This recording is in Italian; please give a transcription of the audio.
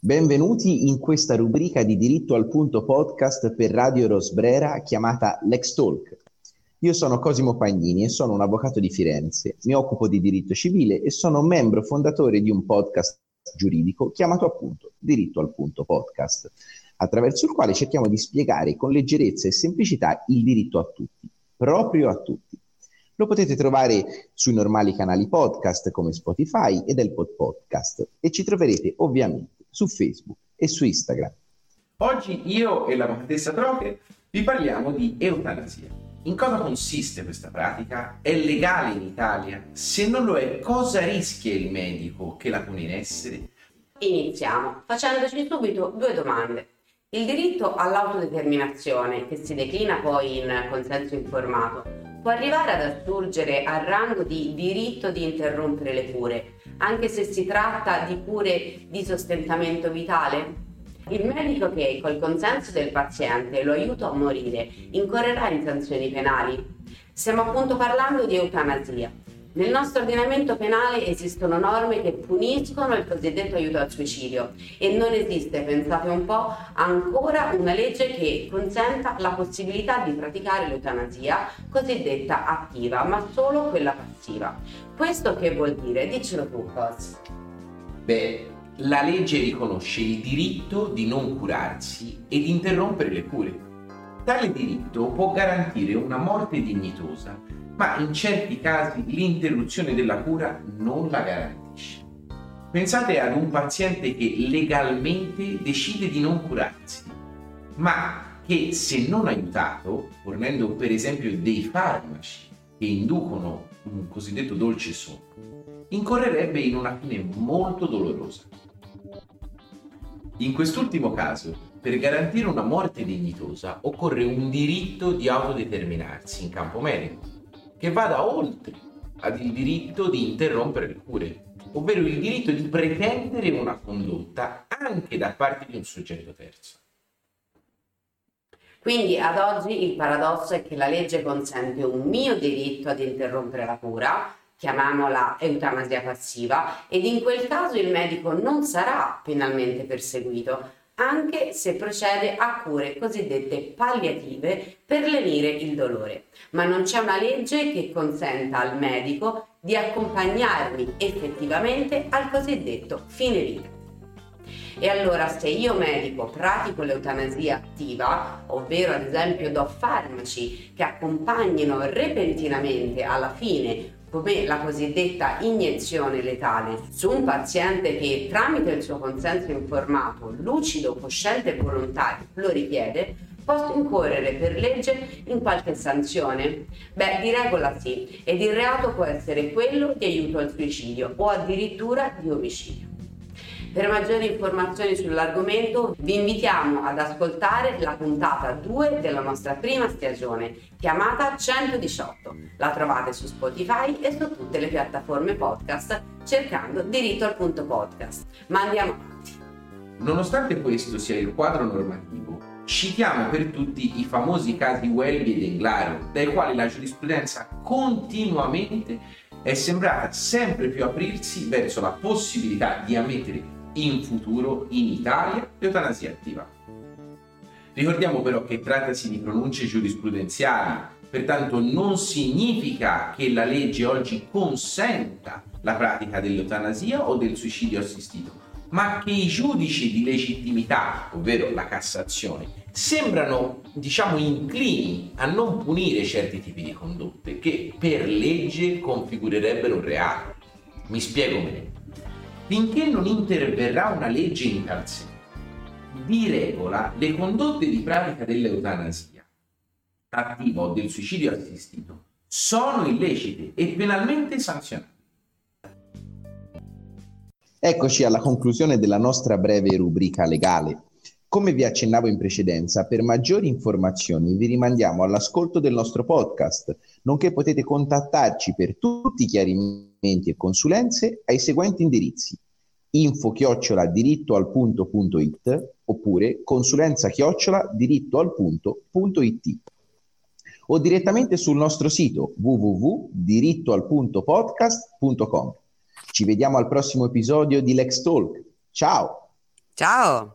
Benvenuti in questa rubrica di diritto al punto podcast per Radio Rosbrera chiamata Lex Talk. Io sono Cosimo Pagnini e sono un avvocato di Firenze, mi occupo di diritto civile e sono membro fondatore di un podcast giuridico chiamato appunto Diritto al punto podcast, attraverso il quale cerchiamo di spiegare con leggerezza e semplicità il diritto a tutti, proprio a tutti. Lo potete trovare sui normali canali podcast come Spotify ed El Podcast e ci troverete ovviamente su Facebook e su Instagram. Oggi io e la Battessa Troche vi parliamo di eutanasia. In cosa consiste questa pratica? È legale in Italia? Se non lo è, cosa rischia il medico che la pone in essere? Iniziamo facendoci subito due domande. Il diritto all'autodeterminazione, che si declina poi in consenso informato, può arrivare ad assurgere al rango di diritto di interrompere le cure, anche se si tratta di cure di sostentamento vitale? Il medico che col consenso del paziente lo aiuta a morire incorrerà in sanzioni penali. Stiamo appunto parlando di eutanasia, nel nostro ordinamento penale esistono norme che puniscono il cosiddetto aiuto al suicidio e non esiste, pensate un po', ancora una legge che consenta la possibilità di praticare l'eutanasia cosiddetta attiva, ma solo quella passiva. Questo che vuol dire? Diccelo tu, Cos. Beh, la legge riconosce il diritto di non curarsi e di interrompere le cure. Tale diritto può garantire una morte dignitosa ma in certi casi l'interruzione della cura non la garantisce. Pensate ad un paziente che legalmente decide di non curarsi, ma che se non aiutato, fornendo per esempio dei farmaci che inducono un cosiddetto dolce sonno, incorrerebbe in una fine molto dolorosa. In quest'ultimo caso, per garantire una morte dignitosa occorre un diritto di autodeterminarsi in campo medico che vada oltre ad il diritto di interrompere le cure, ovvero il diritto di pretendere una condotta anche da parte di un soggetto terzo. Quindi ad oggi il paradosso è che la legge consente un mio diritto ad interrompere la cura, chiamiamola eutanasia passiva, ed in quel caso il medico non sarà penalmente perseguito, anche se procede a cure cosiddette palliative per lenire il dolore. Ma non c'è una legge che consenta al medico di accompagnarmi effettivamente al cosiddetto fine vita. E allora se io medico pratico l'eutanasia attiva, ovvero ad esempio do farmaci che accompagnino repentinamente alla fine come la cosiddetta iniezione letale su un paziente che tramite il suo consenso informato, lucido, cosciente e volontario lo richiede, posso incorrere per legge in qualche sanzione? Beh, di regola sì, ed il reato può essere quello di aiuto al suicidio o addirittura di omicidio. Per maggiori informazioni sull'argomento vi invitiamo ad ascoltare la puntata 2 della nostra prima stagione, chiamata 118. La trovate su Spotify e su tutte le piattaforme podcast cercando diritto al punto podcast. Ma andiamo avanti. Nonostante questo sia il quadro normativo, citiamo per tutti i famosi casi Welby ed Englaro, dai quali la giurisprudenza continuamente è sembrata sempre più aprirsi verso la possibilità di ammettere in futuro in Italia l'eutanasia attiva. Ricordiamo però che trattasi di pronunce giurisprudenziali, pertanto non significa che la legge oggi consenta la pratica dell'eutanasia o del suicidio assistito, ma che i giudici di legittimità, ovvero la Cassazione, sembrano, diciamo, inclini a non punire certi tipi di condotte che per legge configurerebbero un reato. Mi spiego meglio finché non interverrà una legge in tal di regola le condotte di pratica dell'eutanasia attiva o del suicidio assistito sono illecite e penalmente sanzionate. Eccoci alla conclusione della nostra breve rubrica legale. Come vi accennavo in precedenza, per maggiori informazioni vi rimandiamo all'ascolto del nostro podcast, nonché potete contattarci per tutti i chiarimenti e consulenze ai seguenti indirizzi info chiocciola diritto al punto.it oppure consulenza chiocciola diritto al punto.it o direttamente sul nostro sito www.dirittoalpuntopodcast.com. Ci vediamo al prossimo episodio di Lex Talk. Ciao! Ciao!